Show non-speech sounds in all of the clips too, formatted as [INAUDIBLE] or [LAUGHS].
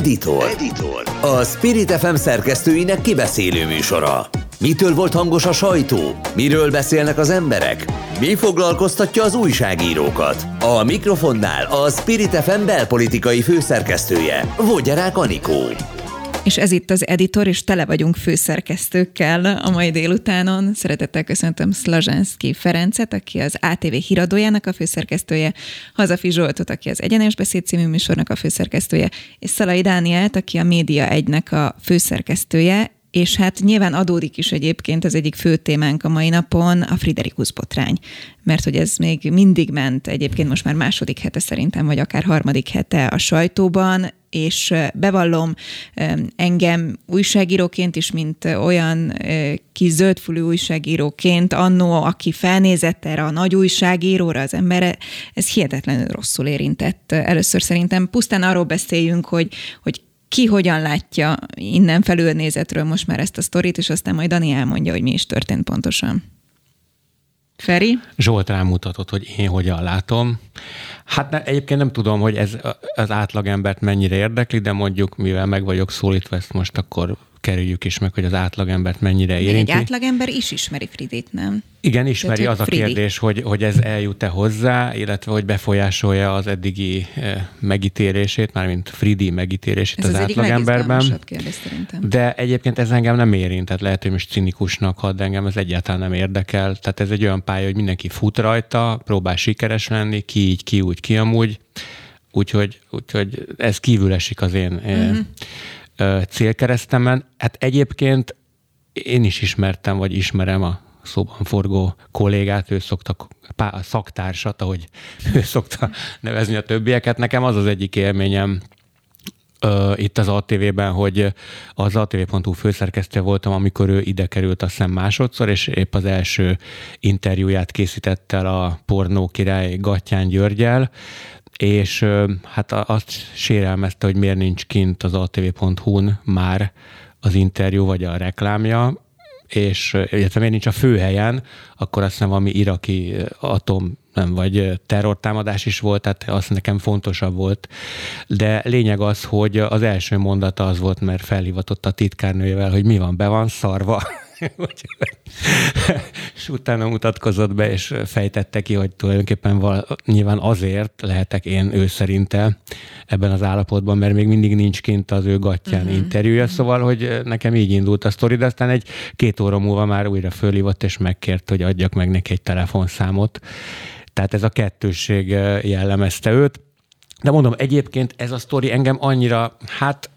Editor. Editor. A Spirit FM szerkesztőinek kibeszélő műsora. Mitől volt hangos a sajtó? Miről beszélnek az emberek? Mi foglalkoztatja az újságírókat? A mikrofonnál a Spirit FM belpolitikai főszerkesztője, Vogyarák Anikó. És ez itt az editor, és tele vagyunk főszerkesztőkkel a mai délutánon. Szeretettel köszöntöm Szlazsánszki Ferencet, aki az ATV híradójának a főszerkesztője, Hazafi Zsoltot, aki az Egyenes Beszéd című műsornak a főszerkesztője, és Szalai Dánielt, aki a Média egynek a főszerkesztője, és hát nyilván adódik is egyébként az egyik fő témánk a mai napon, a Friderikus botrány. Mert hogy ez még mindig ment, egyébként most már második hete szerintem, vagy akár harmadik hete a sajtóban, és bevallom engem újságíróként is, mint olyan kis zöldfülű újságíróként, annó, aki felnézett erre a nagy újságíróra, az embere, ez hihetetlenül rosszul érintett. Először szerintem pusztán arról beszéljünk, hogy, hogy ki hogyan látja innen felülnézetről most már ezt a sztorit, és aztán majd Dani elmondja, hogy mi is történt pontosan. Feri? Zsolt rámutatott, hogy én hogyan látom. Hát ne, egyébként nem tudom, hogy ez az átlagembert mennyire érdekli, de mondjuk, mivel meg vagyok szólítva, ezt most akkor kerüljük is meg, hogy az átlagembert mennyire érinti. Egy átlagember is ismeri Fridit, nem? Igen, ismeri Tehát, az a kérdés, hogy, hogy ez eljut-e hozzá, illetve hogy befolyásolja az eddigi eh, megítélését, mármint Fridi megítélését ez az, az átlagemberben. Kérdés, De egyébként ez engem nem érint, tehát lehet, hogy most cinikusnak had, engem ez egyáltalán nem érdekel. Tehát ez egy olyan pálya, hogy mindenki fut rajta, próbál sikeres lenni, ki így, ki úgy, ki amúgy. Úgyhogy, úgyhogy ez kívül esik az én uh-huh célkeresztemen. Hát egyébként én is ismertem, vagy ismerem a szóban forgó kollégát, ő szokta, a szaktársat, ahogy [LAUGHS] ő szokta nevezni a többieket. Nekem az az egyik élményem uh, itt az ATV-ben, hogy az ATV.hu főszerkesztő voltam, amikor ő ide került a szem másodszor, és épp az első interjúját készített el a pornó király Gattyán Györgyel, és hát azt sérelmezte, hogy miért nincs kint az atv.hu-n már az interjú vagy a reklámja, és illetve miért nincs a főhelyen, akkor azt hiszem valami iraki atom nem, vagy terrortámadás is volt, tehát az nekem fontosabb volt. De lényeg az, hogy az első mondata az volt, mert felhivatott a titkárnőjével, hogy mi van, be van szarva. [LAUGHS] és utána mutatkozott be, és fejtette ki, hogy tulajdonképpen val- nyilván azért lehetek én ő szerinte ebben az állapotban, mert még mindig nincs kint az ő gatyán uh-huh. interjúja, szóval, hogy nekem így indult a sztori, de aztán egy két óra múlva már újra fölhívott, és megkért, hogy adjak meg neki egy telefonszámot. Tehát ez a kettősség jellemezte őt. De mondom, egyébként ez a sztori engem annyira, hát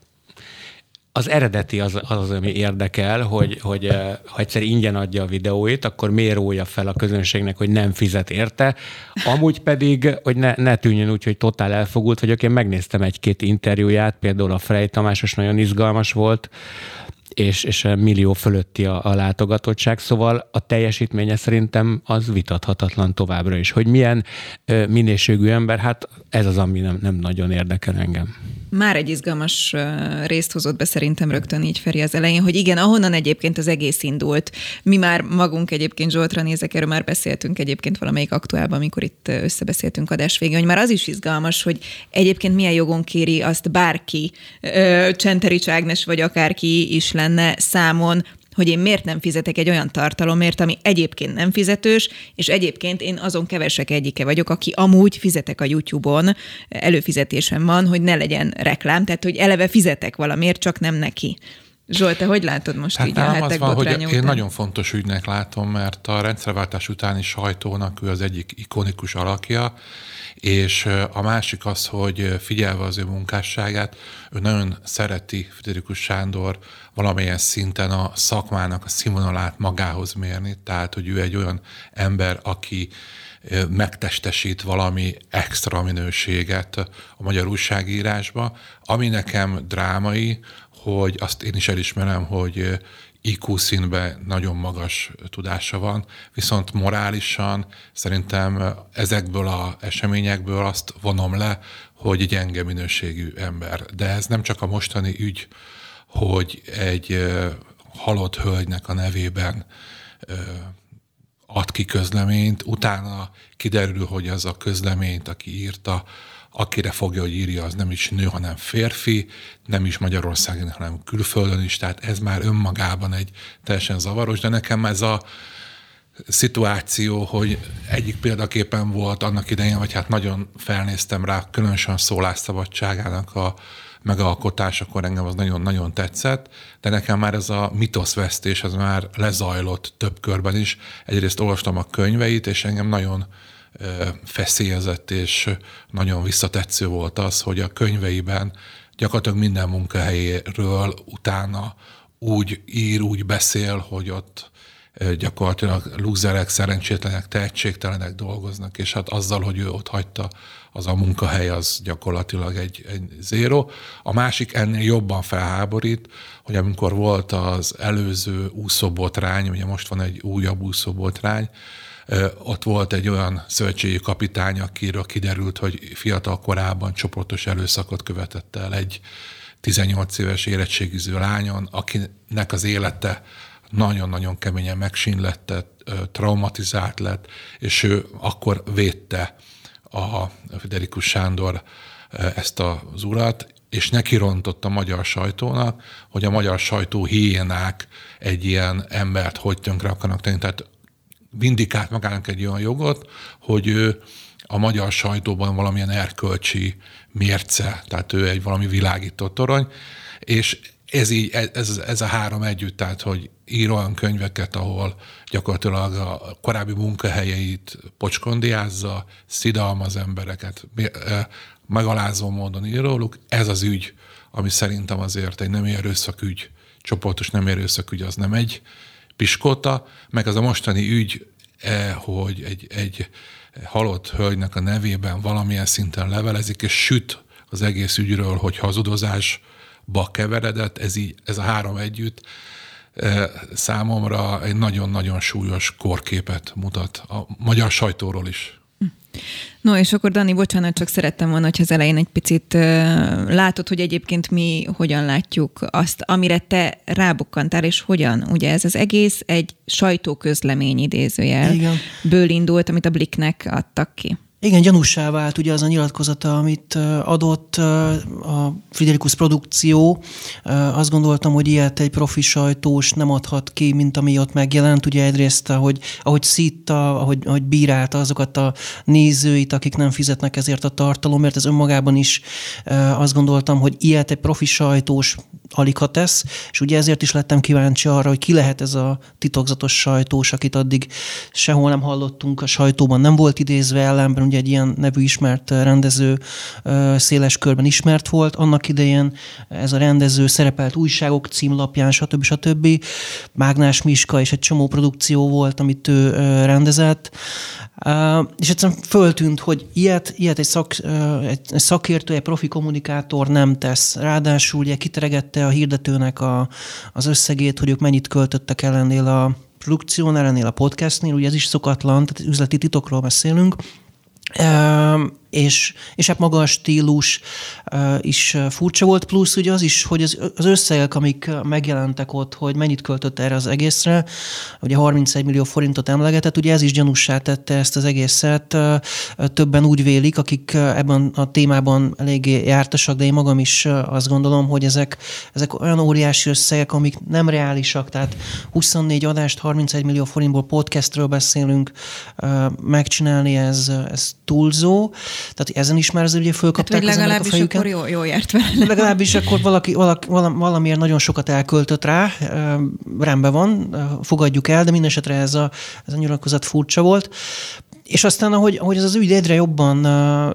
az eredeti az, az, ami érdekel, hogy, hogy eh, ha egyszer ingyen adja a videóit, akkor miért rója fel a közönségnek, hogy nem fizet érte. Amúgy pedig, hogy ne, ne tűnjön úgy, hogy totál elfogult vagyok, én megnéztem egy-két interjúját, például a Frey Tamásos nagyon izgalmas volt, és, és millió fölötti a, a látogatottság, szóval a teljesítménye szerintem az vitathatatlan továbbra is. Hogy milyen ö, minőségű ember, hát ez az, ami nem, nem nagyon érdekel engem. Már egy izgalmas részt hozott be szerintem rögtön így Feri az elején, hogy igen, ahonnan egyébként az egész indult. Mi már magunk egyébként Zsoltra nézek, erről már beszéltünk egyébként valamelyik aktuálban, amikor itt összebeszéltünk adás végén, hogy már az is izgalmas, hogy egyébként milyen jogon kéri azt bárki, Csenterics Ágnes vagy akárki is lenne számon, hogy én miért nem fizetek egy olyan tartalomért, ami egyébként nem fizetős, és egyébként én azon kevesek egyike vagyok, aki amúgy fizetek a YouTube-on, előfizetésem van, hogy ne legyen reklám, tehát hogy eleve fizetek valamiért, csak nem neki. Zsolt, te hogy látod most hát így a hetek az van, hogy után? Én nagyon fontos ügynek látom, mert a rendszerváltás utáni sajtónak ő az egyik ikonikus alakja, és a másik az, hogy figyelve az ő munkásságát, ő nagyon szereti Friderikus Sándor valamilyen szinten a szakmának a színvonalát magához mérni, tehát hogy ő egy olyan ember, aki megtestesít valami extra minőséget a magyar újságírásba, ami nekem drámai, hogy azt én is elismerem, hogy IQ színben nagyon magas tudása van, viszont morálisan szerintem ezekből az eseményekből azt vonom le, hogy gyenge minőségű ember. De ez nem csak a mostani ügy, hogy egy halott hölgynek a nevében ad ki közleményt, utána kiderül, hogy az a közleményt, aki írta, akire fogja, hogy írja, az nem is nő, hanem férfi, nem is Magyarországon, hanem külföldön is, tehát ez már önmagában egy teljesen zavaros, de nekem ez a szituáció, hogy egyik példaképpen volt annak idején, vagy hát nagyon felnéztem rá, különösen a szólásszabadságának a megalkotásakor engem az nagyon-nagyon tetszett, de nekem már ez a mitoszvesztés, az már lezajlott több körben is. Egyrészt olvastam a könyveit, és engem nagyon feszélyezett, és nagyon visszatetsző volt az, hogy a könyveiben gyakorlatilag minden munkahelyéről utána úgy ír, úgy beszél, hogy ott gyakorlatilag lúzerek, szerencsétlenek, tehetségtelenek dolgoznak, és hát azzal, hogy ő ott hagyta, az a munkahely az gyakorlatilag egy, egy zéro. A másik ennél jobban felháborít, hogy amikor volt az előző úszóbotrány, ugye most van egy újabb úszóbotrány, ott volt egy olyan szövetségi kapitány, akiről kiderült, hogy fiatal korában csoportos előszakot követett el egy 18 éves érettségiző lányon, akinek az élete nagyon-nagyon keményen megsínlett, traumatizált lett, és ő akkor védte a Federikus Sándor ezt az urat, és neki rontott a magyar sajtónak, hogy a magyar sajtó hiénák egy ilyen embert hogy tönkre akarnak tenni. Tehát vindikált magának egy olyan jogot, hogy ő a magyar sajtóban valamilyen erkölcsi mérce, tehát ő egy valami világító torony, és ez így, ez, ez a három együtt, tehát hogy ír olyan könyveket, ahol gyakorlatilag a korábbi munkahelyeit pocskondiázza, szidalmaz embereket, megalázó módon ír róluk. Ez az ügy, ami szerintem azért egy nem erőszakügy, csoportos nem erőszakügy, az nem egy piskóta, meg az a mostani ügy, hogy egy, egy halott hölgynek a nevében valamilyen szinten levelezik, és süt az egész ügyről, hogy hazudozásba keveredett, ez, így, ez a három együtt számomra egy nagyon-nagyon súlyos korképet mutat a magyar sajtóról is. No, és akkor Dani, bocsánat, csak szerettem volna, hogy az elején egy picit uh, látod, hogy egyébként mi hogyan látjuk azt, amire te rábukkantál, és hogyan. Ugye ez az egész egy sajtóközlemény idézőjel Igen. ből indult, amit a Bliknek adtak ki. Igen, gyanúsá vált ugye az a nyilatkozata, amit adott a Friderikus produkció. Azt gondoltam, hogy ilyet egy profi sajtós nem adhat ki, mint ami ott megjelent. Ugye egyrészt, ahogy, ahogy szitta, ahogy, ahogy bírálta azokat a nézőit, akik nem fizetnek ezért a tartalomért, ez önmagában is azt gondoltam, hogy ilyet egy profi sajtós alig ha tesz, és ugye ezért is lettem kíváncsi arra, hogy ki lehet ez a titokzatos sajtós, akit addig sehol nem hallottunk, a sajtóban nem volt idézve ellenben, ugye egy ilyen nevű ismert rendező széles körben ismert volt. Annak idején ez a rendező szerepelt újságok címlapján, stb. stb. Mágnás Miska és egy csomó produkció volt, amit ő rendezett. És egyszerűen föltűnt, hogy ilyet, ilyet egy, szak, egy szakértő, egy profi kommunikátor nem tesz. Ráadásul ugye kiteregette a hirdetőnek a, az összegét, hogy ők mennyit költöttek el ennél a produkciónál, ennél a podcastnél, ugye ez is szokatlan, tehát üzleti titokról beszélünk, és, és hát maga a stílus is furcsa volt, plusz ugye az is, hogy az, az összegek, amik megjelentek ott, hogy mennyit költött erre az egészre, ugye 31 millió forintot emlegetett, ugye ez is gyanúsá tette ezt az egészet. Többen úgy vélik, akik ebben a témában eléggé jártasak, de én magam is azt gondolom, hogy ezek, ezek olyan óriási összegek, amik nem reálisak, tehát 24 adást, 31 millió forintból podcastről beszélünk, megcsinálni ez, ez túlzó. Tehát ezen is már az ugye fölkapták hát, legalábbis a fejüket. akkor jó, jó járt vele. Legalábbis akkor valaki, valaki, valamiért nagyon sokat elköltött rá, rendben van, fogadjuk el, de minden esetre ez a, ez a nyilatkozat furcsa volt. És aztán, ahogy, ahogy ez az ügy egyre jobban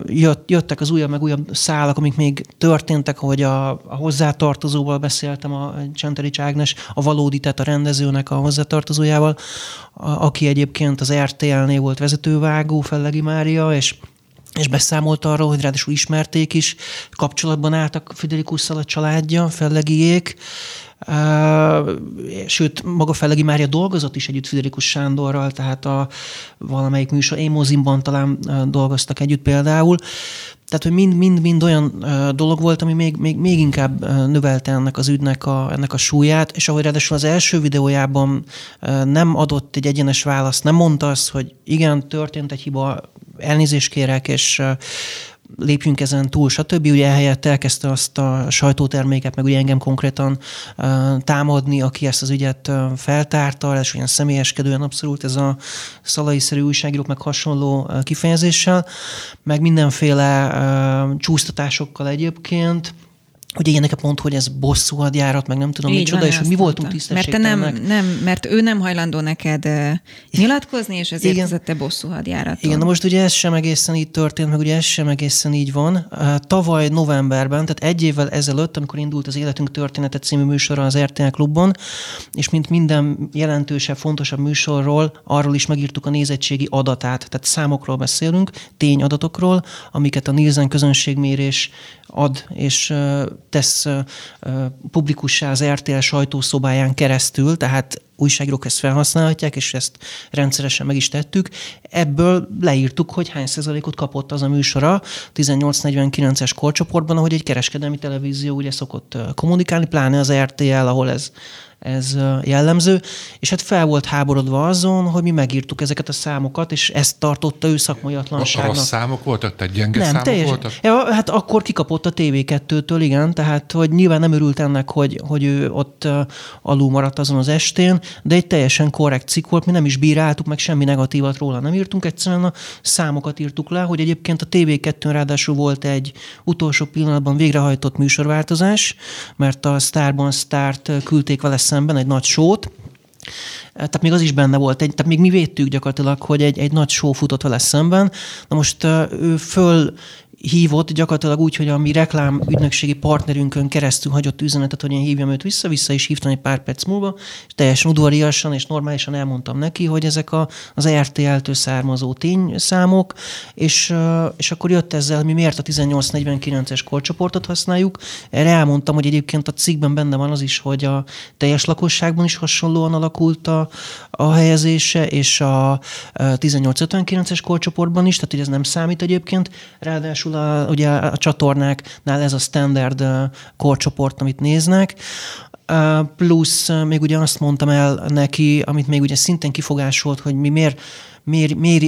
jött, jöttek az újabb meg újabb szálak, amik még történtek, ahogy a, a hozzátartozóval beszéltem, a Csenterics Ágnes, a valódi, tehát a rendezőnek a hozzátartozójával, a, aki egyébként az RTL-nél volt vezetővágó, Fellegi Mária, és és beszámolt arról, hogy ráadásul ismerték is, kapcsolatban álltak Fidelikusszal a családja, Fellegiék, sőt, maga Fellegi Mária dolgozott is együtt Friderikus Sándorral, tehát a valamelyik műsor, én talán dolgoztak együtt például. Tehát, hogy mind-mind olyan dolog volt, ami még, még, még inkább uh, növelte ennek az ügynek a, ennek a súlyát, és ahogy ráadásul az első videójában nem adott egy egyenes választ, nem mondta azt, hogy igen, történt egy hiba, elnézést kérek, és lépjünk ezen túl, stb. Ugye ehelyett elkezdte azt a sajtóterméket, meg ugye engem konkrétan támadni, aki ezt az ügyet feltárta, és olyan személyeskedően abszolút ez a szalai-szerű újságírók, meg hasonló kifejezéssel, meg mindenféle csúsztatásokkal egyébként, hogy ilyeneket mond, hogy ez bosszú hadjárat, meg nem tudom Így micsoda, van, és hogy mi voltunk tisztességtelenek. Mert, te nem, nem, mert ő nem hajlandó neked uh, nyilatkozni, és ezért Igen. te bosszú hadjárat. Igen, na most ugye ez sem egészen így történt, meg ugye ez sem egészen így van. Uh, tavaly novemberben, tehát egy évvel ezelőtt, amikor indult az Életünk Története című műsora az RTL klubban, és mint minden jelentősebb, fontosabb műsorról, arról is megírtuk a nézettségi adatát, tehát számokról beszélünk, tényadatokról, amiket a Nielsen közönségmérés ad, és tesz publikussá az RTL sajtószobáján keresztül, tehát újságírók ezt felhasználhatják, és ezt rendszeresen meg is tettük. Ebből leírtuk, hogy hány százalékot kapott az a műsora 1849-es korcsoportban, ahogy egy kereskedelmi televízió ugye szokott kommunikálni, pláne az RTL, ahol ez ez jellemző, és hát fel volt háborodva azon, hogy mi megírtuk ezeket a számokat, és ezt tartotta ő szakmaiatlanságnak. Rossz számok voltak, tehát gyenge nem, számok teljes, voltak? Ja, hát akkor kikapott a TV2-től, igen, tehát hogy nyilván nem örült ennek, hogy, hogy ő ott alul maradt azon az estén, de egy teljesen korrekt cikk volt, mi nem is bíráltuk, meg semmi negatívat róla nem írtunk, egyszerűen a számokat írtuk le, hogy egyébként a TV2-n ráadásul volt egy utolsó pillanatban végrehajtott műsorváltozás, mert a Starban Start küldték vele szemben egy nagy sót, tehát még az is benne volt, egy, tehát még mi védtük gyakorlatilag, hogy egy, egy nagy só futott vele szemben. Na most ő föl hívott gyakorlatilag úgy, hogy a mi reklám ügynökségi partnerünkön keresztül hagyott üzenetet, hogy én hívjam őt vissza, vissza is hívtam egy pár perc múlva, és teljesen udvariasan és normálisan elmondtam neki, hogy ezek a, az RTL-től származó tényszámok, és, és akkor jött ezzel, mi miért a 1849-es korcsoportot használjuk. Erre elmondtam, hogy egyébként a cikkben benne van az is, hogy a teljes lakosságban is hasonlóan alakult a, a helyezése, és a 1859-es korcsoportban is, tehát hogy ez nem számít egyébként. Ráadásul ráadásul a, ugye a csatornáknál ez a standard korcsoport, amit néznek, plusz még ugye azt mondtam el neki, amit még ugye szintén kifogásolt, hogy mi miért miért, miért,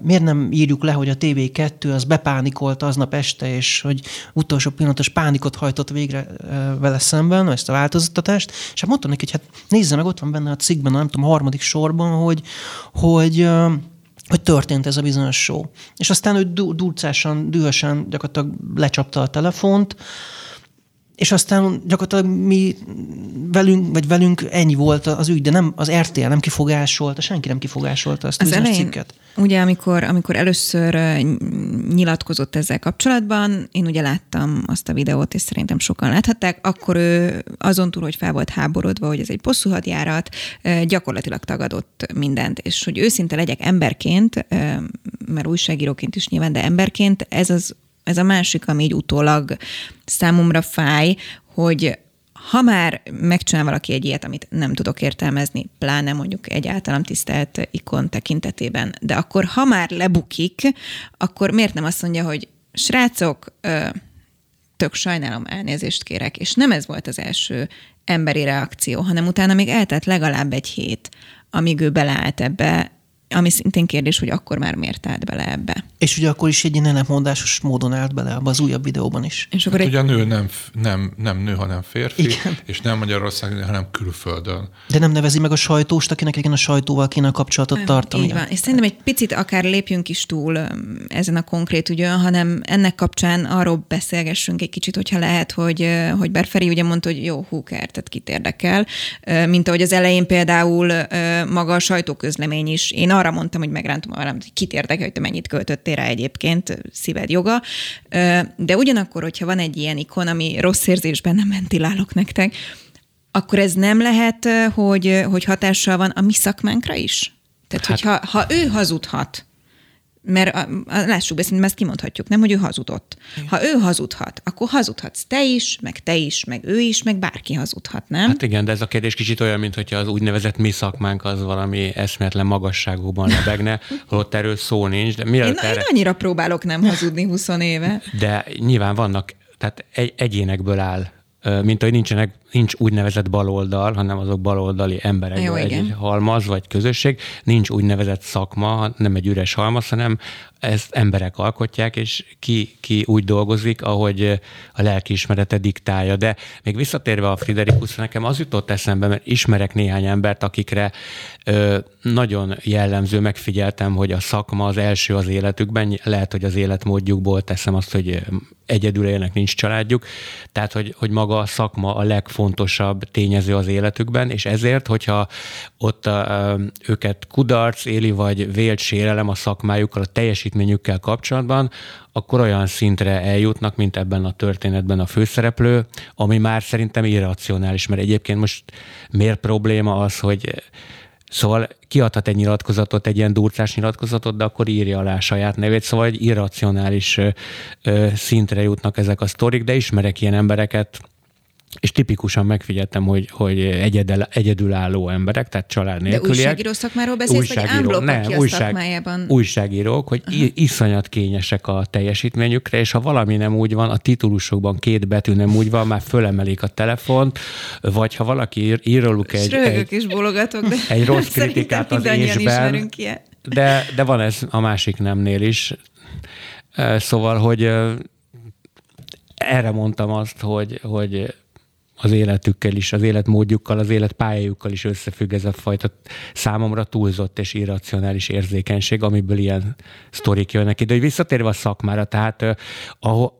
miért nem írjuk le, hogy a TV2 az bepánikolt aznap este, és hogy utolsó pillanatos pánikot hajtott végre vele szemben, ezt a változtatást, és hát mondtam neki, hogy hát nézze meg, ott van benne a cikkben, nem tudom, a harmadik sorban, hogy, hogy hogy történt ez a bizonyos show. És aztán ő durcásan, dühösen gyakorlatilag lecsapta a telefont, és aztán gyakorlatilag mi velünk, vagy velünk ennyi volt az ügy, de nem az RTL nem kifogásolta, senki nem kifogásolta ezt az elején, cikket. Ugye, amikor, amikor először nyilatkozott ezzel kapcsolatban, én ugye láttam azt a videót, és szerintem sokan láthatták, akkor ő azon túl, hogy fel volt háborodva, hogy ez egy bosszúhadjárat, gyakorlatilag tagadott mindent, és hogy őszinte legyek emberként, mert újságíróként is nyilván, de emberként ez az ez a másik, ami így utólag számomra fáj, hogy ha már megcsinál valaki egy ilyet, amit nem tudok értelmezni, pláne mondjuk egy általam tisztelt ikon tekintetében, de akkor ha már lebukik, akkor miért nem azt mondja, hogy srácok, tök sajnálom, elnézést kérek, és nem ez volt az első emberi reakció, hanem utána még eltelt legalább egy hét, amíg ő beleállt ebbe, ami szintén kérdés, hogy akkor már miért állt bele ebbe. És ugye akkor is egy ilyen ellentmondásos módon állt bele abba az újabb videóban is. És akkor hát egy... ugye a nő nem, nem, nem nő, hanem férfi, Igen. és nem Magyarországon, hanem külföldön. De nem nevezi meg a sajtóst, akinek igen a sajtóval kéne a kapcsolatot nem, tartani. Így van. És szerintem egy picit akár lépjünk is túl ezen a konkrét ügyön, hanem ennek kapcsán arról beszélgessünk egy kicsit, hogyha lehet, hogy, hogy Berferi ugye mondta, hogy jó, húker, tehát kit érdekel, mint ahogy az elején például maga a sajtóközlemény is. Én arra mondtam, hogy megrántom arra, hogy kit érdekel, hogy te mennyit költöttél rá egyébként, szíved joga. De ugyanakkor, hogyha van egy ilyen ikon, ami rossz érzésben nem ventilálok nektek, akkor ez nem lehet, hogy, hogy hatással van a mi szakmánkra is? Tehát, hát, hogyha ha ő hazudhat, mert a, a, lássuk be, szerintem ezt kimondhatjuk, nem, hogy ő hazudott. Igen. Ha ő hazudhat, akkor hazudhatsz te is, meg te is, meg ő is, meg bárki hazudhat, nem? Hát igen, de ez a kérdés kicsit olyan, mint hogyha az úgynevezett mi szakmánk az valami eszméletlen magasságúban lebegne, [LAUGHS] ott erről szó nincs. De én, erre... én annyira próbálok nem hazudni 20 éve. De nyilván vannak, tehát egy, egyénekből áll mint hogy nincsenek, nincs úgynevezett baloldal, hanem azok baloldali emberek, Jó, egy igen. halmaz vagy közösség, nincs úgynevezett szakma, nem egy üres halmaz, hanem ezt emberek alkotják, és ki, ki úgy dolgozik, ahogy a lelkiismerete diktálja. De még visszatérve a Friderikusra, nekem az jutott eszembe, mert ismerek néhány embert, akikre ö, nagyon jellemző, megfigyeltem, hogy a szakma az első az életükben, lehet, hogy az életmódjukból teszem azt, hogy egyedül élnek, nincs családjuk, tehát, hogy, hogy maga a szakma a legfontosabb tényező az életükben, és ezért, hogyha ott a, őket kudarc éli, vagy vélt sérelem a szakmájukkal, a teljesítményükkel kapcsolatban, akkor olyan szintre eljutnak, mint ebben a történetben a főszereplő, ami már szerintem irracionális, mert egyébként most miért probléma az, hogy Szóval kiadhat egy nyilatkozatot, egy ilyen durcás nyilatkozatot, de akkor írja alá saját nevét, szóval egy irracionális ö, szintre jutnak ezek a sztorik, de ismerek ilyen embereket, és tipikusan megfigyeltem, hogy, hogy egyedül, egyedülálló emberek, tehát család nélküliek. De újságíró szakmáról beszélsz, újságíró, vagy nem, újság, szakmájában? Újságírók, hogy uh-huh. iszonyat kényesek a teljesítményükre, és ha valami nem úgy van, a titulusokban két betű nem úgy van, már fölemelik a telefont, vagy ha valaki ír, ír íróluk egy, egy, is bologatok, de egy rossz kritikát az ésben, de, de van ez a másik nemnél is. Szóval, hogy erre mondtam azt, hogy, hogy az életükkel is, az életmódjukkal, az életpályájukkal is összefügg ez a fajta számomra túlzott és irracionális érzékenység, amiből ilyen sztorik jönnek ide. Hogy visszatérve a szakmára, tehát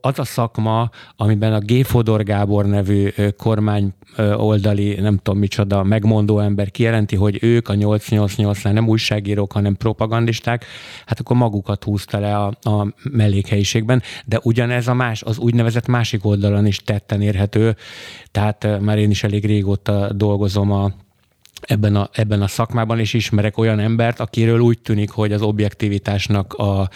az a szakma, amiben a G. Fodor Gábor nevű kormány oldali, nem tudom micsoda, megmondó ember kijelenti, hogy ők a 888-nál nem újságírók, hanem propagandisták, hát akkor magukat húzta le a, a mellékhelyiségben, de ugyanez a más, az úgynevezett másik oldalon is tetten érhető, tehát már én is elég régóta dolgozom a ebben a, ebben a szakmában, és ismerek olyan embert, akiről úgy tűnik, hogy az objektivitásnak a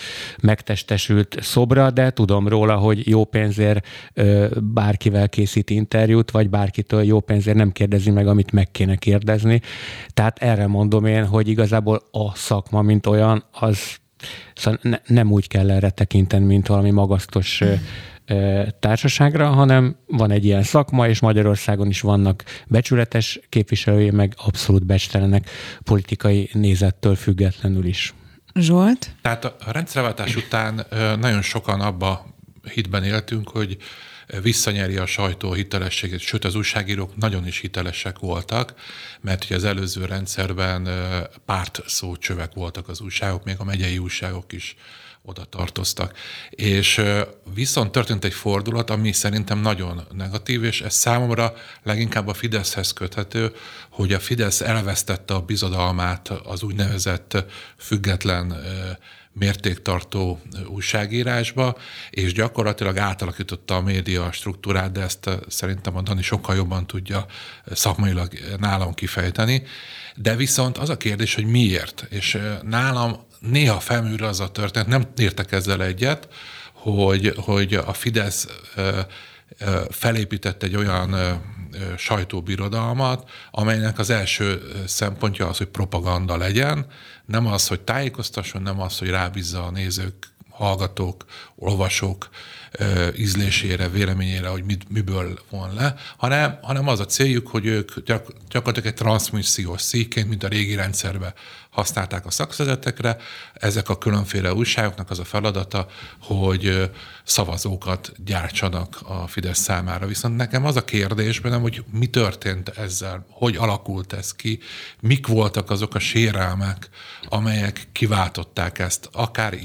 megtestesült szobra, de tudom róla, hogy jó pénzért ö, bárkivel készít interjút, vagy bárkitől jó pénzért nem kérdezi meg, amit meg kéne kérdezni. Tehát erre mondom én, hogy igazából a szakma, mint olyan, az szóval ne, nem úgy kell erre tekinteni, mint valami magasztos társaságra, hanem van egy ilyen szakma, és Magyarországon is vannak becsületes képviselői, meg abszolút becstelenek politikai nézettől függetlenül is. Zsolt? Tehát a rendszerváltás után nagyon sokan abba hitben éltünk, hogy visszanyeri a sajtó hitelességét, sőt az újságírók nagyon is hitelesek voltak, mert ugye az előző rendszerben párt szócsövek voltak az újságok, még a megyei újságok is oda tartoztak. És viszont történt egy fordulat, ami szerintem nagyon negatív, és ez számomra leginkább a Fideszhez köthető, hogy a Fidesz elvesztette a bizodalmát az úgynevezett független mértéktartó újságírásba, és gyakorlatilag átalakította a média struktúrát, de ezt szerintem a Dani sokkal jobban tudja szakmailag nálam kifejteni. De viszont az a kérdés, hogy miért? És nálam néha felműr az a történet, nem értek ezzel egyet, hogy, hogy a Fidesz felépített egy olyan sajtóbirodalmat, amelynek az első szempontja az, hogy propaganda legyen, nem az, hogy tájékoztasson, nem az, hogy rábízza a nézők, hallgatók, olvasók ízlésére, véleményére, hogy mit, miből von le, hanem, hanem az a céljuk, hogy ők gyak, gyakorlatilag egy transmissziós szíként, mint a régi rendszerben használták a szakszervezetekre. Ezek a különféle újságoknak az a feladata, hogy szavazókat gyártsanak a Fidesz számára. Viszont nekem az a kérdés bennem, hogy mi történt ezzel, hogy alakult ez ki, mik voltak azok a sérelmek, amelyek kiváltották ezt, akár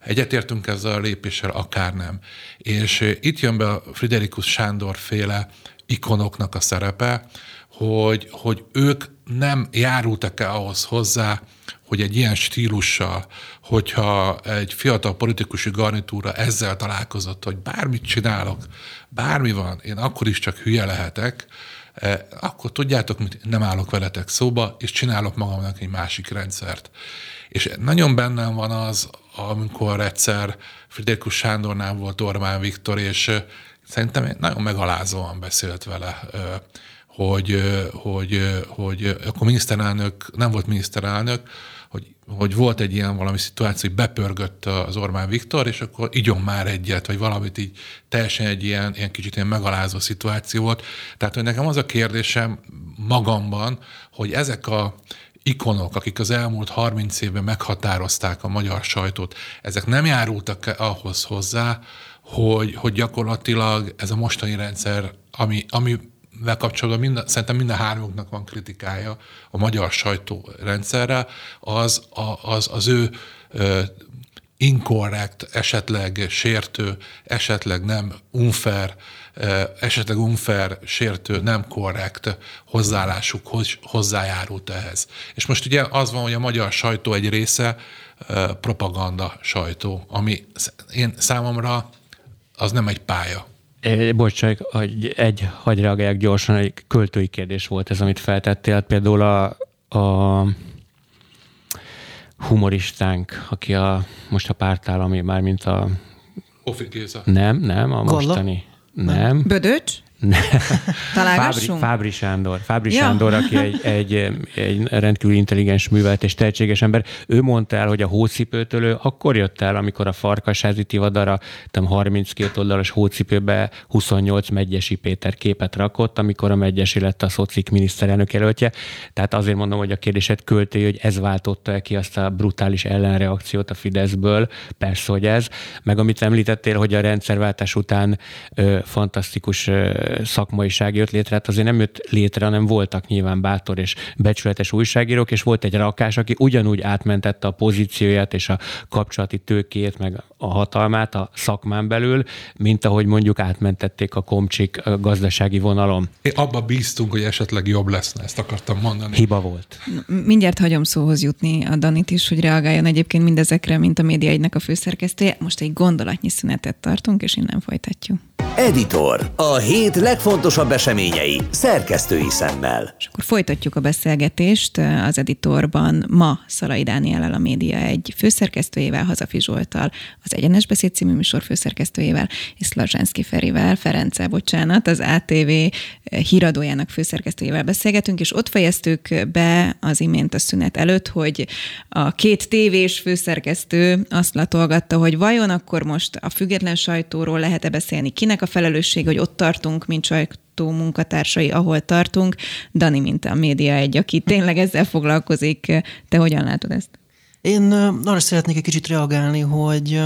egyetértünk ezzel a lépéssel, akár nem. És itt jön be a Friderikus Sándor féle ikonoknak a szerepe, hogy, hogy ők nem járultak-e ahhoz hozzá, hogy egy ilyen stílussal, hogyha egy fiatal politikusi garnitúra ezzel találkozott, hogy bármit csinálok, bármi van, én akkor is csak hülye lehetek, eh, akkor tudjátok, mit nem állok veletek szóba, és csinálok magamnak egy másik rendszert. És nagyon bennem van az, amikor egyszer Friderikus Sándornál volt Orbán Viktor, és szerintem nagyon megalázóan beszélt vele hogy, hogy, hogy akkor miniszterelnök, nem volt miniszterelnök, hogy hogy volt egy ilyen valami szituáció, hogy bepörgött az Orbán Viktor, és akkor igyon már egyet, vagy valamit így teljesen egy ilyen, ilyen kicsit ilyen megalázó szituáció volt. Tehát, hogy nekem az a kérdésem magamban, hogy ezek a ikonok, akik az elmúlt 30 évben meghatározták a magyar sajtót, ezek nem járultak ahhoz hozzá, hogy, hogy gyakorlatilag ez a mostani rendszer, ami, ami kapcsolatban minden, szerintem minden hármunknak van kritikája a magyar sajtórendszerre, az, az, az ő inkorrekt, esetleg sértő, esetleg nem unfair, esetleg unfair, sértő, nem korrekt hozzáállásuk hozzájárult ehhez. És most ugye az van, hogy a magyar sajtó egy része propaganda sajtó, ami én számomra az nem egy pálya. Bocs, hogy egy, hagyj reagáljak gyorsan, egy költői kérdés volt ez, amit feltettél. Például a, a humoristánk, aki a, most a pártállami, már mint a... Ofi Géza. Nem, nem, a mostani. Galla? Nem. Bödöcs? [LAUGHS] Fábri, Fábri Sándor. Fábri ja. Sándor, aki egy, [LAUGHS] egy, egy rendkívül intelligens, művelt és tehetséges ember, ő mondta el, hogy a hócipőtől ő akkor jött el, amikor a Farkasházi Tivadara 32 oldalas hócipőbe 28 Megyesi Péter képet rakott, amikor a Megyesi lett a szocik miniszterelnök jelöltje. Tehát azért mondom, hogy a kérdésed költői, hogy ez váltotta ki azt a brutális ellenreakciót a Fideszből. Persze, hogy ez. Meg amit említettél, hogy a rendszerváltás után ö, fantasztikus ö, szakmaiság jött létre, hát azért nem jött létre, hanem voltak nyilván bátor és becsületes újságírók, és volt egy rakás, aki ugyanúgy átmentette a pozícióját és a kapcsolati tőkét, meg a hatalmát a szakmán belül, mint ahogy mondjuk átmentették a komcsik gazdasági vonalon. Én abba bíztunk, hogy esetleg jobb lesz, ezt akartam mondani. Hiba volt. Mindjárt hagyom szóhoz jutni a Danit is, hogy reagáljon egyébként mindezekre, mint a média egynek a főszerkesztője. Most egy gondolatnyi szünetet tartunk, és innen folytatjuk. Editor. A hét legfontosabb eseményei szerkesztői szemmel. És akkor folytatjuk a beszélgetést az editorban ma Szalai Dániel a média egy főszerkesztőjével, Hazafi Zsoltal, az Egyenes Beszéd című műsor főszerkesztőjével, és Szlazsánszki Ferivel, Ference, bocsánat, az ATV híradójának főszerkesztőjével beszélgetünk, és ott fejeztük be az imént a szünet előtt, hogy a két tévés főszerkesztő azt latolgatta, hogy vajon akkor most a független sajtóról lehet-e beszélni, kinek a felelősség, hogy ott tartunk, mint sajtó munkatársai, ahol tartunk. Dani, mint a média egy, aki tényleg ezzel foglalkozik. Te hogyan látod ezt? Én arra szeretnék egy kicsit reagálni, hogy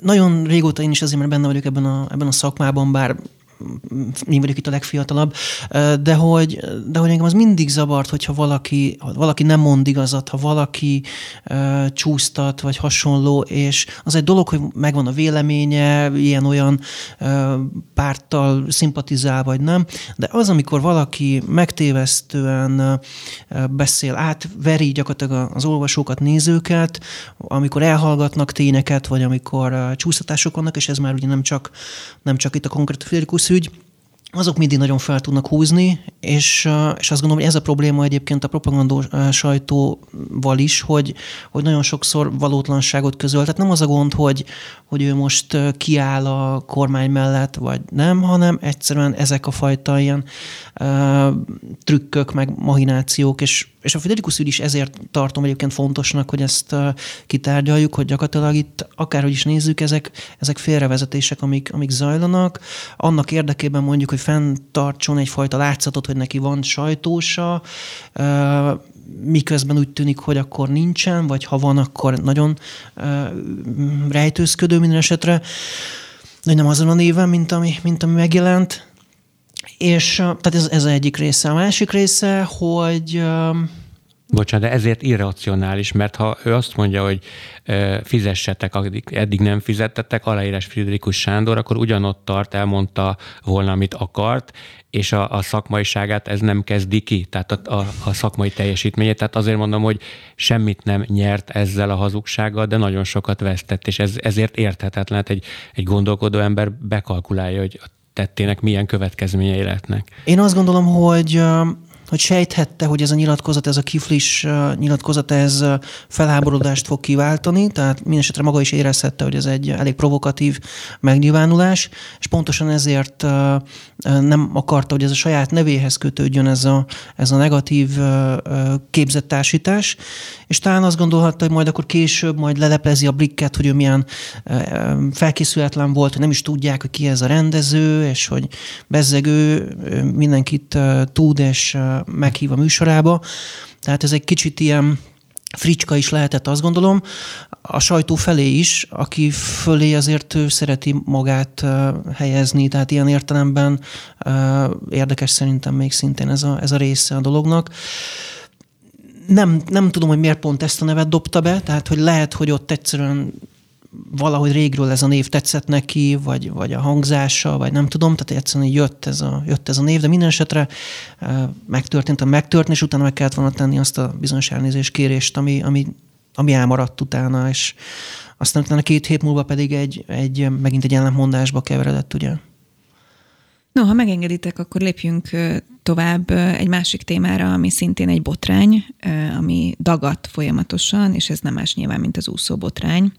nagyon régóta én is azért, mert benne vagyok ebben a, ebben a szakmában, bár én vagyok itt a legfiatalabb, de hogy, de hogy engem az mindig zavart, hogyha valaki, ha valaki nem mond igazat, ha valaki uh, csúsztat, vagy hasonló, és az egy dolog, hogy megvan a véleménye, ilyen-olyan uh, párttal szimpatizál, vagy nem, de az, amikor valaki megtévesztően beszél, átveri gyakorlatilag az olvasókat, nézőket, amikor elhallgatnak tényeket, vagy amikor uh, csúsztatások vannak, és ez már ugye nem csak, nem csak itt a konkrét Friderikus ügy, azok mindig nagyon fel tudnak húzni, és, és azt gondolom, hogy ez a probléma egyébként a propagandó sajtóval is, hogy, hogy nagyon sokszor valótlanságot közöl. Tehát nem az a gond, hogy, hogy ő most kiáll a kormány mellett, vagy nem, hanem egyszerűen ezek a fajta ilyen uh, trükkök, meg mahinációk, és, és a Friderikus ügy is ezért tartom egyébként fontosnak, hogy ezt kitárgyaljuk, hogy gyakorlatilag itt akárhogy is nézzük, ezek, ezek félrevezetések, amik, amik zajlanak. Annak érdekében mondjuk, hogy fenntartson egyfajta látszatot, hogy neki van sajtósa, miközben úgy tűnik, hogy akkor nincsen, vagy ha van, akkor nagyon rejtőzködő minden esetre, de nem azon a néven, mint ami, mint ami megjelent. És tehát ez, ez egyik része. A másik része, hogy Bocsánat, de ezért irracionális, mert ha ő azt mondja, hogy fizessetek, addig, eddig nem fizettetek, aláírás Friderikus Sándor, akkor ugyanott tart, elmondta volna, amit akart, és a, a szakmaiságát ez nem kezdi ki, tehát a, a, a szakmai teljesítményét. Tehát azért mondom, hogy semmit nem nyert ezzel a hazugsággal, de nagyon sokat vesztett, és ez, ezért érthetetlen. Hát egy, egy gondolkodó ember bekalkulálja, hogy tettének milyen következményei lehetnek. Én azt gondolom, hogy hogy sejthette, hogy ez a nyilatkozat, ez a kiflis nyilatkozat, ez felháborodást fog kiváltani, tehát mindesetre maga is érezhette, hogy ez egy elég provokatív megnyilvánulás, és pontosan ezért nem akarta, hogy ez a saját nevéhez kötődjön ez a, ez a negatív képzettársítás, és talán azt gondolhatta, hogy majd akkor később majd leleplezi a blikket, hogy ő milyen felkészületlen volt, hogy nem is tudják, hogy ki ez a rendező, és hogy bezzegő mindenkit tud, és meghív a műsorába. Tehát ez egy kicsit ilyen fricska is lehetett, azt gondolom, a sajtó felé is, aki fölé azért ő szereti magát helyezni, tehát ilyen értelemben érdekes szerintem még szintén ez a, ez a része a dolognak. Nem, nem tudom, hogy miért pont ezt a nevet dobta be, tehát hogy lehet, hogy ott egyszerűen valahogy régről ez a név tetszett neki, vagy, vagy a hangzása, vagy nem tudom, tehát egyszerűen jött ez a, jött ez a név, de minden esetre megtörtént a megtörtént, és utána meg kellett volna tenni azt a bizonyos elnézés kérést, ami, ami, ami elmaradt utána, és aztán utána két hét múlva pedig egy, egy megint egy ellentmondásba keveredett, ugye? No, ha megengeditek, akkor lépjünk tovább egy másik témára, ami szintén egy botrány, ami dagadt folyamatosan, és ez nem más nyilván, mint az úszó botrány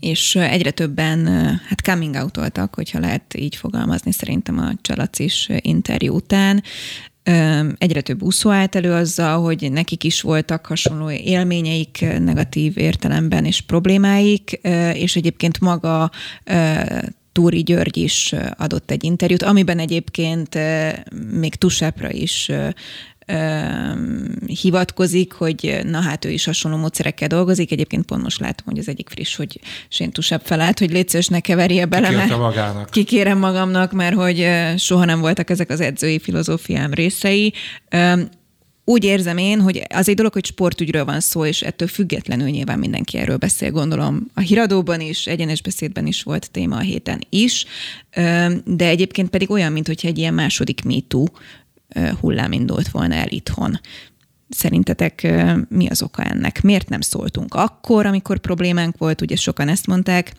és egyre többen hát coming out hogyha lehet így fogalmazni szerintem a Csalacis interjú után, egyre több úszó állt elő azzal, hogy nekik is voltak hasonló élményeik negatív értelemben és problémáik, és egyébként maga Túri György is adott egy interjút, amiben egyébként még Tusepra is hivatkozik, hogy na hát ő is hasonló módszerekkel dolgozik. Egyébként pont most látom, hogy az egyik friss, hogy Séntusebb felállt, hogy létszős ne keverje bele. Kikérte magának. Kikérem magamnak, mert hogy soha nem voltak ezek az edzői filozófiám részei úgy érzem én, hogy az egy dolog, hogy sportügyről van szó, és ettől függetlenül nyilván mindenki erről beszél, gondolom. A híradóban is, egyenes beszédben is volt téma a héten is, de egyébként pedig olyan, mint hogyha egy ilyen második MeToo hullám indult volna el itthon. Szerintetek mi az oka ennek? Miért nem szóltunk akkor, amikor problémánk volt? Ugye sokan ezt mondták,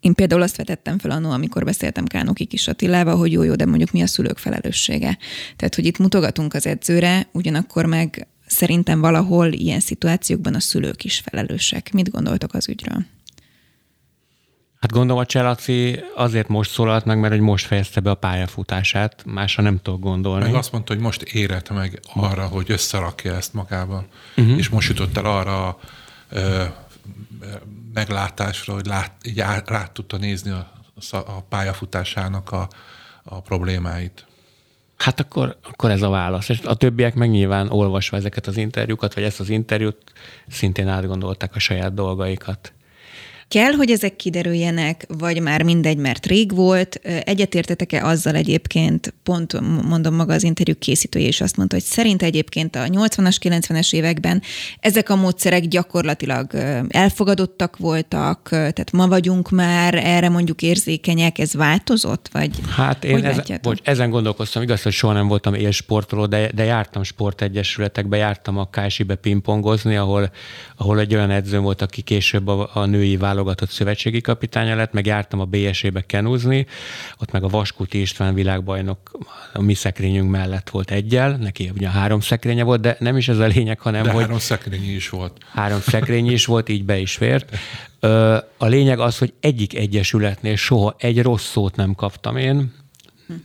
én például azt vetettem fel annól, amikor beszéltem Kánoki Kis Attilával, hogy jó, jó, de mondjuk mi a szülők felelőssége. Tehát, hogy itt mutogatunk az edzőre, ugyanakkor meg szerintem valahol ilyen szituációkban a szülők is felelősek. Mit gondoltok az ügyről? Hát gondolom a Cselaci azért most szólalt meg, mert hogy most fejezte be a pályafutását, másra nem tudok gondolni. Meg azt mondta, hogy most érett meg arra, hogy összerakja ezt magában, uh-huh. és most jutott el arra a ö, meglátásra, hogy lát, így á, rá tudta nézni a, a pályafutásának a, a problémáit. Hát akkor, akkor ez a válasz. És a többiek meg nyilván olvasva ezeket az interjúkat, vagy ezt az interjút, szintén átgondolták a saját dolgaikat. Kell, hogy ezek kiderüljenek, vagy már mindegy, mert rég volt. Egyetértetek-e azzal egyébként, pont mondom maga az interjú készítője is azt mondta, hogy szerint egyébként a 80-as, 90-es években ezek a módszerek gyakorlatilag elfogadottak voltak, tehát ma vagyunk már erre mondjuk érzékenyek, ez változott, vagy Hát én ezen, bocs, ezen gondolkoztam, igaz, hogy soha nem voltam élsportoló, de, de jártam sportegyesületekbe, jártam a Kásibe pingpongozni, ahol, ahol egy olyan edző volt, aki később a, a női válogatott szövetségi kapitánya lett, meg jártam a BSE-be kenúzni, ott meg a Vaskuti István világbajnok a mi szekrényünk mellett volt egyel, neki ugye három szekrénye volt, de nem is ez a lényeg, hanem de hogy... három szekrényi is volt. Három szekrényi is volt, így be is fért. A lényeg az, hogy egyik egyesületnél soha egy rossz szót nem kaptam én,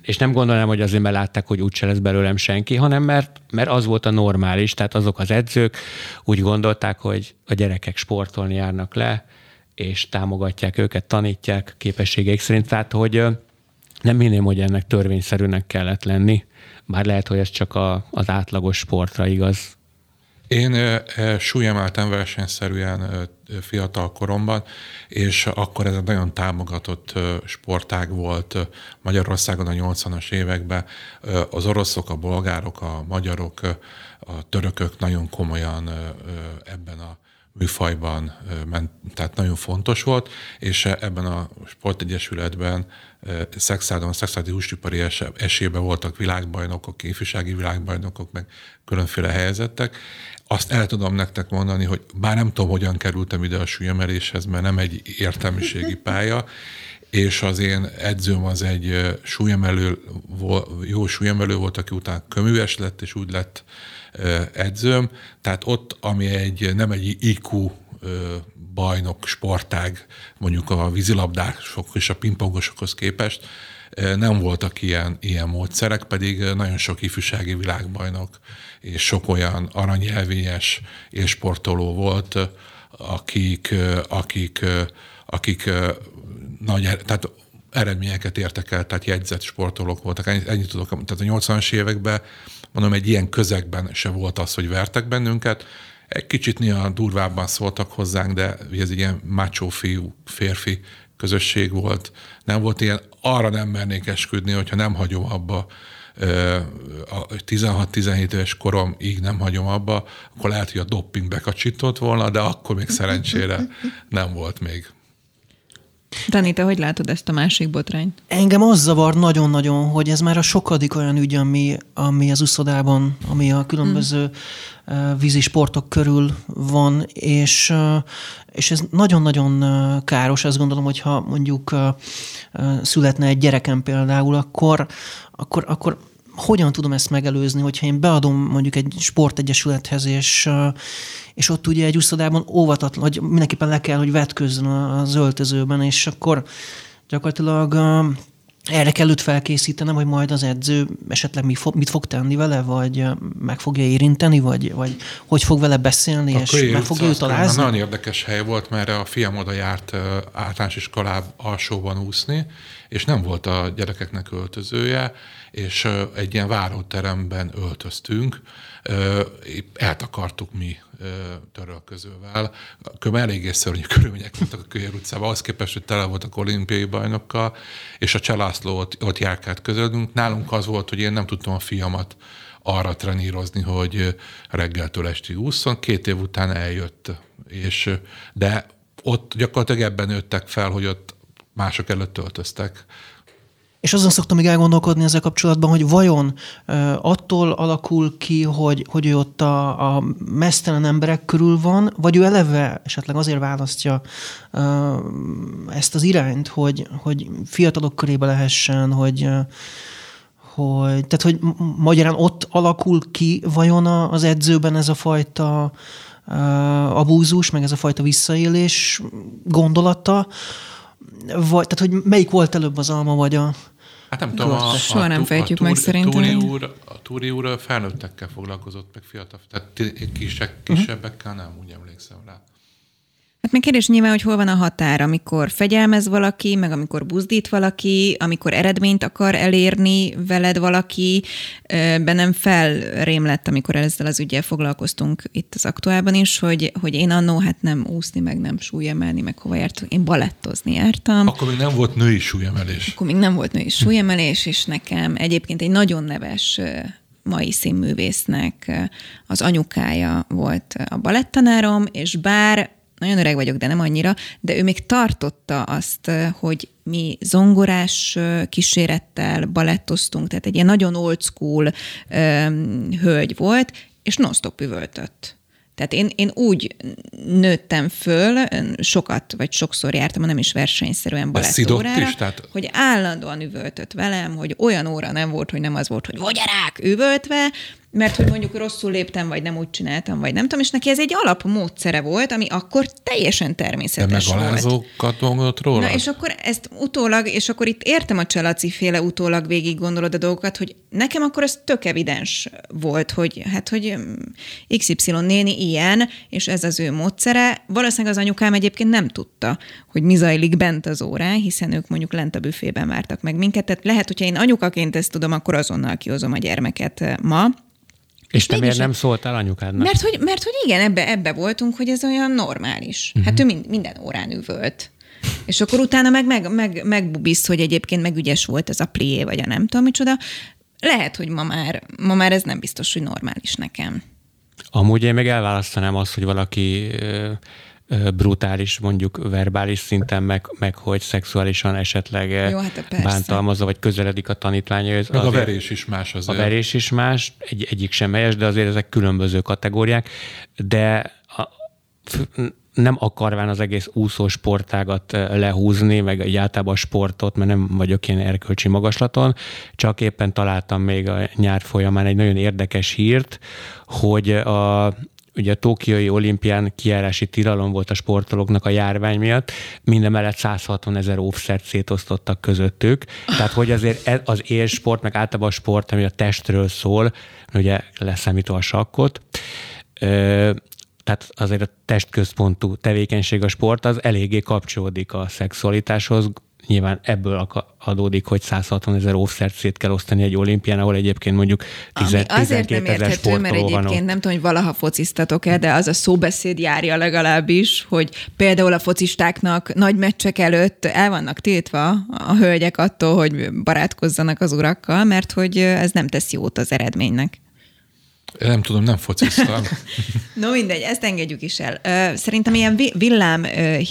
és nem gondolom, hogy azért, mert látták, hogy úgyse lesz belőlem senki, hanem mert, mert az volt a normális, tehát azok az edzők úgy gondolták, hogy a gyerekek sportolni járnak le, és támogatják őket, tanítják képességeik szerint. Tehát, hogy nem hinném, hogy ennek törvényszerűnek kellett lenni, bár lehet, hogy ez csak a, az átlagos sportra igaz. Én e, súlyemeltem versenyszerűen e, fiatal koromban, és akkor ez egy nagyon támogatott sportág volt Magyarországon a 80-as években. Az oroszok, a bolgárok, a magyarok, a törökök nagyon komolyan ebben a műfajban ment, tehát nagyon fontos volt, és ebben a sportegyesületben Szexádon, Szexádi húsipari esélyben voltak világbajnokok, ifjúsági világbajnokok, meg különféle helyzetek. Azt el tudom nektek mondani, hogy bár nem tudom, hogyan kerültem ide a súlyemeléshez, mert nem egy értelmiségi pálya, és az én edzőm az egy súlyemelő, jó súlyemelő volt, aki utána köműves lett, és úgy lett edzőm. Tehát ott, ami egy, nem egy IQ bajnok, sportág, mondjuk a vízilabdások és a pingpongosokhoz képest, nem voltak ilyen, ilyen módszerek, pedig nagyon sok ifjúsági világbajnok és sok olyan aranyelvényes sportoló volt, akik, akik, akik nagy, er, tehát eredményeket értek el, tehát jegyzett sportolók voltak. Ennyit, ennyit tudok, tehát a 80-as években, mondom, egy ilyen közegben se volt az, hogy vertek bennünket. Egy kicsit néha durvábban szóltak hozzánk, de ez egy ilyen macho fiú, férfi közösség volt. Nem volt ilyen, arra nem mernék esküdni, hogyha nem hagyom abba a 16-17 éves korom így nem hagyom abba, akkor lehet, hogy a dopping bekacsított volna, de akkor még szerencsére [LAUGHS] nem volt még. Dani, te hogy látod ezt a másik botrányt? Engem az zavar nagyon-nagyon, hogy ez már a sokadik olyan ügy, ami, ami az uszodában, ami a különböző hmm. vízi sportok körül van, és, és ez nagyon-nagyon káros. Azt gondolom, hogyha mondjuk születne egy gyerekem például, akkor, akkor, akkor hogyan tudom ezt megelőzni, hogyha én beadom mondjuk egy sportegyesülethez, és, és ott ugye egy úszodában óvatatlan, hogy mindenképpen le kell, hogy vetkőzzön az öltözőben, és akkor gyakorlatilag erre kell őt felkészítenem, hogy majd az edző esetleg mi fog, mit fog tenni vele, vagy meg fogja érinteni, vagy, vagy hogy fog vele beszélni, Akkor és meg fogja őt alázni. Nagyon érdekes hely volt, mert a fiam oda járt általános iskoláb alsóban úszni, és nem volt a gyerekeknek öltözője, és egy ilyen váróteremben öltöztünk, eltakartuk mi törölközővel. Kb. eléggé szörnyű [LAUGHS] körülmények voltak a Kölyör utcában, az képest, hogy tele voltak olimpiai bajnokkal, és a Cselászló ott, ott járkált közöttünk. Nálunk az volt, hogy én nem tudtam a fiamat arra trenírozni, hogy reggeltől estig ússzon. Két év után eljött, és, de ott gyakorlatilag ebben nőttek fel, hogy ott mások előtt öltöztek. És azon szoktam még elgondolkodni ezzel kapcsolatban, hogy vajon attól alakul ki, hogy, hogy ő ott a, a mesztelen emberek körül van, vagy ő eleve esetleg azért választja ezt az irányt, hogy, hogy fiatalok körébe lehessen, hogy, hogy, tehát, hogy magyarán ott alakul ki vajon az edzőben ez a fajta abúzus, meg ez a fajta visszaélés gondolata, vagy, tehát, hogy melyik volt előbb az alma, vagy a, Hát nem tudom, a, a, Soha nem fejtjük meg szerintem. Túri úr, a Túri úr felnőttekkel foglalkozott, meg fiatal, tehát kisebb, kisebbekkel nem, úgy emlékszem rá. Hát még kérdés nyilván, hogy hol van a határ, amikor fegyelmez valaki, meg amikor buzdít valaki, amikor eredményt akar elérni veled valaki. Bennem felrém lett, amikor ezzel az ügyel foglalkoztunk itt az aktuálban is, hogy, hogy én annó hát nem úszni, meg nem súlyemelni, meg hova jártam. Én balettozni jártam. Akkor még nem volt női súlyemelés. Akkor még nem volt női súlyemelés, és nekem egyébként egy nagyon neves mai színművésznek az anyukája volt a balettanárom, és bár nagyon öreg vagyok, de nem annyira, de ő még tartotta azt, hogy mi zongorás kísérettel balettoztunk, tehát egy ilyen nagyon old school um, hölgy volt, és non-stop üvöltött. Tehát én, én úgy nőttem föl, sokat vagy sokszor jártam, nem is versenyszerűen balettórára, is, tehát... hogy állandóan üvöltött velem, hogy olyan óra nem volt, hogy nem az volt, hogy vagyarák üvöltve, mert hogy mondjuk rosszul léptem, vagy nem úgy csináltam, vagy nem tudom, és neki ez egy alapmódszere volt, ami akkor teljesen természetes De megalázókat mondott róla? Na, és akkor ezt utólag, és akkor itt értem a Csalaci féle utólag végig gondolod a dolgokat, hogy nekem akkor ez tök evidens volt, hogy hát, hogy mm, XY néni ilyen, és ez az ő módszere. Valószínűleg az anyukám egyébként nem tudta, hogy mi zajlik bent az órán, hiszen ők mondjuk lent a büfében vártak meg minket. Tehát lehet, hogyha én anyukaként ezt tudom, akkor azonnal kihozom a gyermeket eh, ma, és te miért nem szóltál anyukádnak? Mert hogy, mert hogy igen, ebbe, ebbe voltunk, hogy ez olyan normális. Uh-huh. Hát ő mind, minden órán üvölt. És akkor utána meg, meg, meg, megbubisz, hogy egyébként meg ügyes volt ez a plié, vagy a nem tudom micsoda. Lehet, hogy ma már, ma már ez nem biztos, hogy normális nekem. Amúgy én meg elválasztanám azt, hogy valaki brutális, mondjuk verbális szinten, meg, meg hogy szexuálisan esetleg Jó, hát bántalmazza, vagy közeledik a tanítványhoz. Meg a verés is más azért. A verés is más, egy, egyik sem helyes, de azért ezek különböző kategóriák, de a, nem akarván az egész úszó sportágat lehúzni, meg általában a sportot, mert nem vagyok ilyen erkölcsi magaslaton, csak éppen találtam még a nyár folyamán egy nagyon érdekes hírt, hogy a ugye a Tokiói olimpián kiárási tilalom volt a sportolóknak a járvány miatt, minden mellett 160 ezer óvszert szétosztottak közöttük. Tehát, hogy azért e- az élsport, meg általában a sport, ami a testről szól, ugye leszámítva a sakkot, tehát azért a testközpontú tevékenység a sport az eléggé kapcsolódik a szexualitáshoz, nyilván ebből adódik, hogy 160 ezer offszert szét kell osztani egy olimpián, ahol egyébként mondjuk 10, Ami azért nem érthető, mert egyébként nem tudom, hogy valaha fociztatok-e, de az a szóbeszéd járja legalábbis, hogy például a focistáknak nagy meccsek előtt el vannak tiltva a hölgyek attól, hogy barátkozzanak az urakkal, mert hogy ez nem tesz jót az eredménynek. Nem tudom, nem fociztam. [LAUGHS] no mindegy, ezt engedjük is el. Szerintem ilyen villám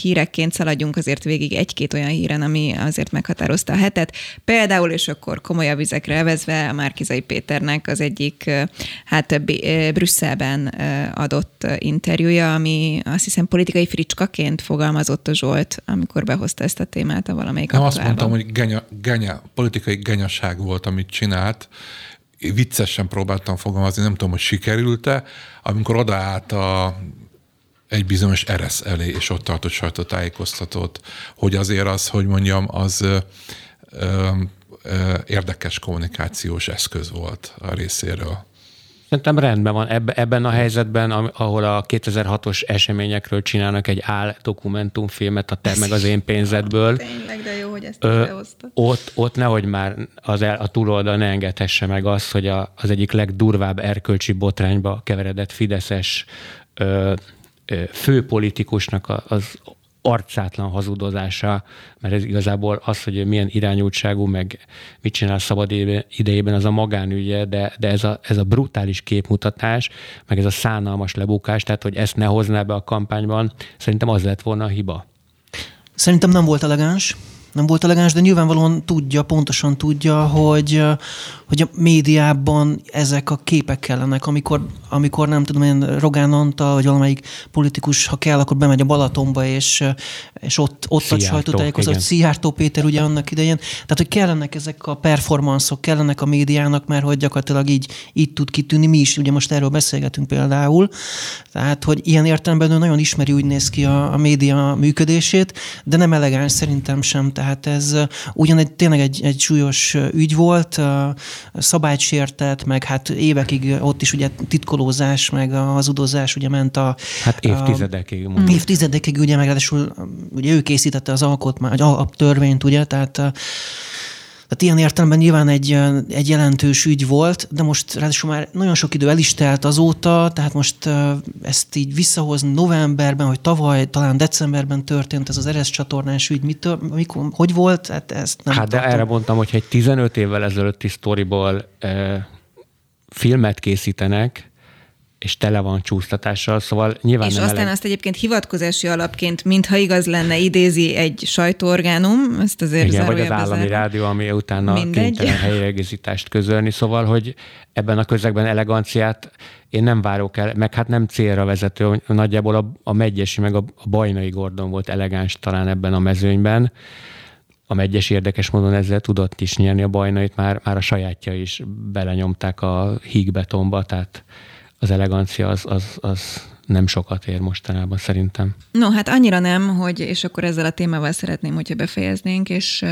hírekként szaladjunk azért végig egy-két olyan híren, ami azért meghatározta a hetet. Például, és akkor komolyabb vizekre elvezve a Márkizai Péternek az egyik, hát Brüsszelben adott interjúja, ami azt hiszem politikai fricskaként fogalmazott a Zsolt, amikor behozta ezt a témát a valamelyik Nem azt mondtam, hogy genya, genya, politikai genyaság volt, amit csinált, viccesen próbáltam fogalmazni, nem tudom, hogy sikerült-e, amikor odaállt a egy bizonyos eresz elé, és ott tartott sajtótájékoztatót, hogy azért az, hogy mondjam, az ö, ö, érdekes kommunikációs eszköz volt a részéről. Szerintem rendben van. Ebben a helyzetben, ahol a 2006-os eseményekről csinálnak egy áll dokumentumfilmet a te meg az én pénzedből. Tényleg, de jó, hogy ezt ö, ott, ott nehogy már az el, a túloldal ne engedhesse meg azt, hogy a, az egyik legdurvább erkölcsi botrányba keveredett Fideszes ö, ö, főpolitikusnak az arcátlan hazudozása, mert ez igazából az, hogy milyen irányultságú, meg mit csinál szabad idejében, az a magánügye, de, de ez, a, ez a brutális képmutatás, meg ez a szánalmas lebukás, tehát hogy ezt ne hozná be a kampányban, szerintem az lett volna a hiba. Szerintem nem volt elegáns nem volt elegáns, de nyilvánvalóan tudja, pontosan tudja, hogy, hogy a médiában ezek a képek kellenek, amikor, amikor nem tudom én, Rogán Antal, vagy valamelyik politikus, ha kell, akkor bemegy a Balatonba, és, és ott, ott ad sajtótájékozat, Szijjártó Péter ugye annak idején. Tehát, hogy kellenek ezek a performanszok, kellenek a médiának, mert hogy gyakorlatilag így, így tud kitűnni. Mi is ugye most erről beszélgetünk például. Tehát, hogy ilyen értelemben ő nagyon ismeri, úgy néz ki a, a média működését, de nem elegáns szerintem sem tehát ez ugyan egy, tényleg egy, egy súlyos ügy volt, szabályt sértett, meg hát évekig ott is ugye titkolózás, meg a hazudozás ugye ment a... Hát évtizedekig. A, évtizedekig ugye, meg ráadásul ugye ő készítette az alkotmány, a törvényt, ugye, tehát tehát ilyen értelemben nyilván egy, egy jelentős ügy volt, de most ráadásul már nagyon sok idő el is telt azóta, tehát most ezt így visszahozni novemberben, hogy tavaly, talán decemberben történt ez az Eresz csatornás ügy, mitől, mikor, hogy volt, hát ezt nem Hát tartom. de erre mondtam, hogy egy 15 évvel ezelőtti sztoriból e, filmet készítenek, és tele van csúsztatással, szóval nyilván És nem aztán elég... azt egyébként hivatkozási alapként, mintha igaz lenne, idézi egy sajtóorgánum, ezt azért Igen, vagy az állami zárom. rádió, ami utána Mindegy. kénytelen helyreegészítást közölni, szóval, hogy ebben a közegben eleganciát én nem várok el, meg hát nem célra vezető, nagyjából a, a Megyesi, meg a, a Bajnai Gordon volt elegáns talán ebben a mezőnyben, a megyes érdekes módon ezzel tudott is nyerni a bajnait, már, már a sajátja is belenyomták a hígbetonba, tehát az elegancia az, az, az nem sokat ér mostanában szerintem. No, hát annyira nem, hogy, és akkor ezzel a témával szeretném, hogyha befejeznénk, és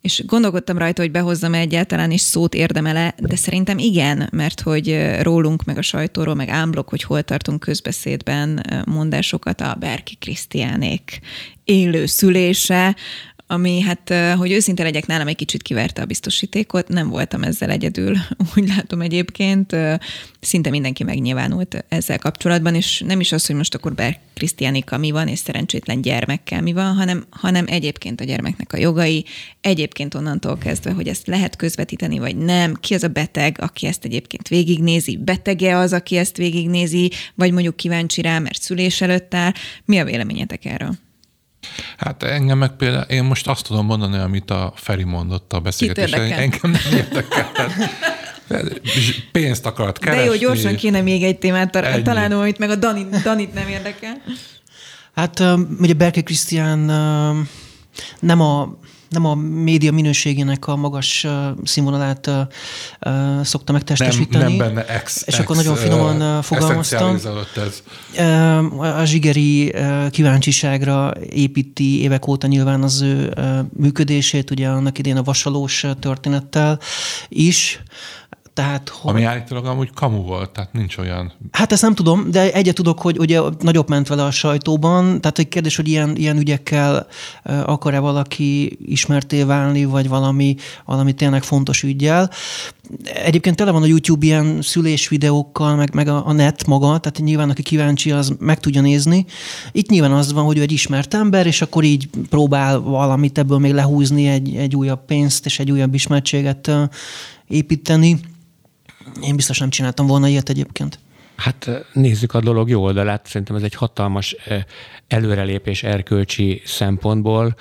és gondolkodtam rajta, hogy behozzam -e egyáltalán is szót érdemele, de szerintem igen, mert hogy rólunk, meg a sajtóról, meg ámblok, hogy hol tartunk közbeszédben mondásokat a Berki Krisztiánék élő szülése, ami hát, hogy őszinte legyek, nálam egy kicsit kiverte a biztosítékot, nem voltam ezzel egyedül, [LAUGHS] úgy látom egyébként, szinte mindenki megnyilvánult ezzel kapcsolatban, és nem is az, hogy most akkor Ber Krisztiánika mi van, és szerencsétlen gyermekkel mi van, hanem, hanem egyébként a gyermeknek a jogai, egyébként onnantól kezdve, hogy ezt lehet közvetíteni, vagy nem, ki az a beteg, aki ezt egyébként végignézi, betege az, aki ezt végignézi, vagy mondjuk kíváncsi rá, mert szülés előtt áll. Mi a véleményetek erről? Hát engem meg például, én most azt tudom mondani, amit a Feri mondott a beszélgetésen, engem nem érdekel. Pénzt akarat keresni. De jó, gyorsan kéne még egy témát találnom, amit meg a Danit, Danit nem érdekel. Hát ugye Berke Krisztián nem a nem a média minőségének a magas színvonalát szokta megtestesíteni. Nem, nem benne ex, És ex, akkor nagyon finoman fogalmaztam. Ez. A zsigeri kíváncsiságra építi évek óta nyilván az ő működését, ugye annak idén a vasalós történettel is. Tehát, hogy... Ami állítólag amúgy kamu volt, tehát nincs olyan... Hát ezt nem tudom, de egyet tudok, hogy ugye nagyobb ment vele a sajtóban, tehát egy kérdés, hogy ilyen, ilyen ügyekkel akar-e valaki ismerté válni, vagy valami, valami tényleg fontos ügyjel. Egyébként tele van a YouTube ilyen szülésvideókkal, meg, meg a, a net maga, tehát nyilván aki kíváncsi, az meg tudja nézni. Itt nyilván az van, hogy ő egy ismert ember, és akkor így próbál valamit ebből még lehúzni, egy, egy újabb pénzt és egy újabb ismertséget építeni. Én biztos nem csináltam volna ilyet egyébként. Hát nézzük a dolog jó oldalát. Szerintem ez egy hatalmas előrelépés erkölcsi szempontból,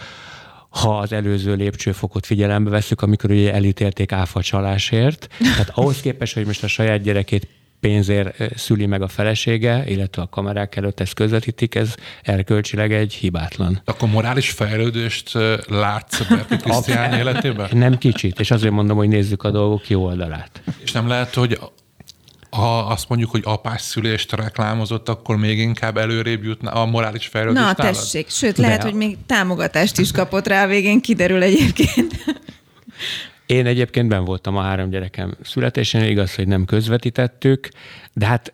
ha az előző lépcsőfokot figyelembe veszük, amikor ugye elítélték áfacsalásért. Tehát ahhoz képest, hogy most a saját gyerekét pénzért szüli meg a felesége, illetve a kamerák előtt ezt közvetítik, ez erkölcsileg egy hibátlan. Akkor morális fejlődést látsz Berki [LAUGHS] Krisztián életében? Nem kicsit, és azért mondom, hogy nézzük a dolgok jó oldalát. És nem lehet, hogy ha azt mondjuk, hogy apás szülést reklámozott, akkor még inkább előrébb jutna a morális fejlődés Na, tessék, sőt, lehet, De... hogy még támogatást is kapott rá, végén kiderül egyébként. Én egyébként ben voltam a három gyerekem születésén, igaz, hogy nem közvetítettük, de hát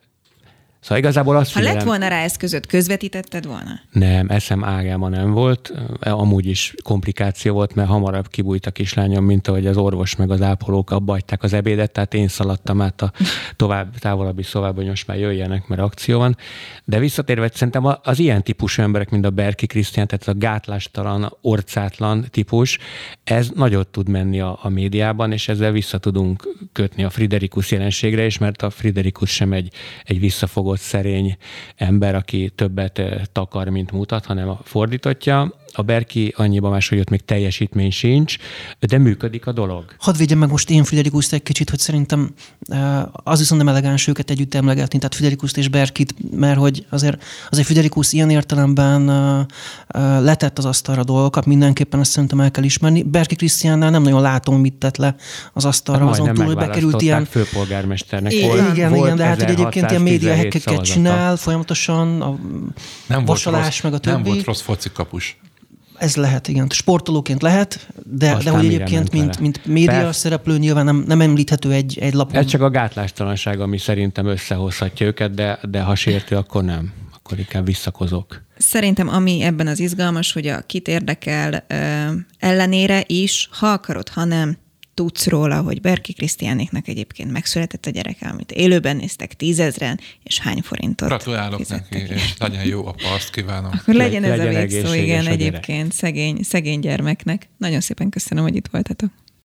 Szóval igazából azt Ha figyelem, lett volna rá eszközött, közvetítetted volna? Nem, eszem ágában nem volt. Amúgy is komplikáció volt, mert hamarabb kibújt a kislányom, mint ahogy az orvos meg az ápolók abba hagyták az ebédet, tehát én szaladtam át a tovább, távolabbi szobába, hogy most már jöjjenek, mert akció van. De visszatérve, szerintem az ilyen típusú emberek, mint a Berki Krisztián, tehát a gátlástalan, orcátlan típus, ez nagyot tud menni a, a médiában, és ezzel vissza tudunk kötni a Friderikus jelenségre is, mert a Friderikus sem egy, egy visszafogó megfogott szerény ember, aki többet takar, mint mutat, hanem a fordítottja. A Berki annyiba más, hogy ott még teljesítmény sincs, de működik a dolog. Hadd védjem meg most én Friderikuszt egy kicsit, hogy szerintem az viszont nem elegáns őket együtt emlegetni, tehát Friderikuszt és Berkit, mert hogy azért, azért Friderikus ilyen értelemben letett az asztalra dolgokat, mindenképpen ezt szerintem el kell ismerni. Berki Krisztiánnál nem nagyon látom, mit tett le az asztalra, hát azon túl, hogy bekerült ilyen... főpolgármesternek. Igen, volt, igen, volt igen, de hát egyébként ilyen média csinál folyamatosan, a nem vasalás, rossz, meg a többi. Nem volt rossz focikapus. Ez lehet, igen. Sportolóként lehet, de, de hogy egyébként, mint, mint média Persze. szereplő nyilván nem, nem említhető egy, egy lapon. Ez csak a gátlástalanság, ami szerintem összehozhatja őket, de, de ha sértő, akkor nem. Akkor inkább visszakozok. Szerintem ami ebben az izgalmas, hogy a kit érdekel ö, ellenére is, ha akarod, ha nem, tudsz róla, hogy Berki Krisztiánéknak egyébként megszületett a gyereke, amit élőben néztek tízezren, és hány forintot Gratulálok neki, és legyen jó a parzt kívánom. Akkor legyen ez legyen a végszó, igen, egyébként szegény, szegény gyermeknek. Nagyon szépen köszönöm, hogy itt voltatok.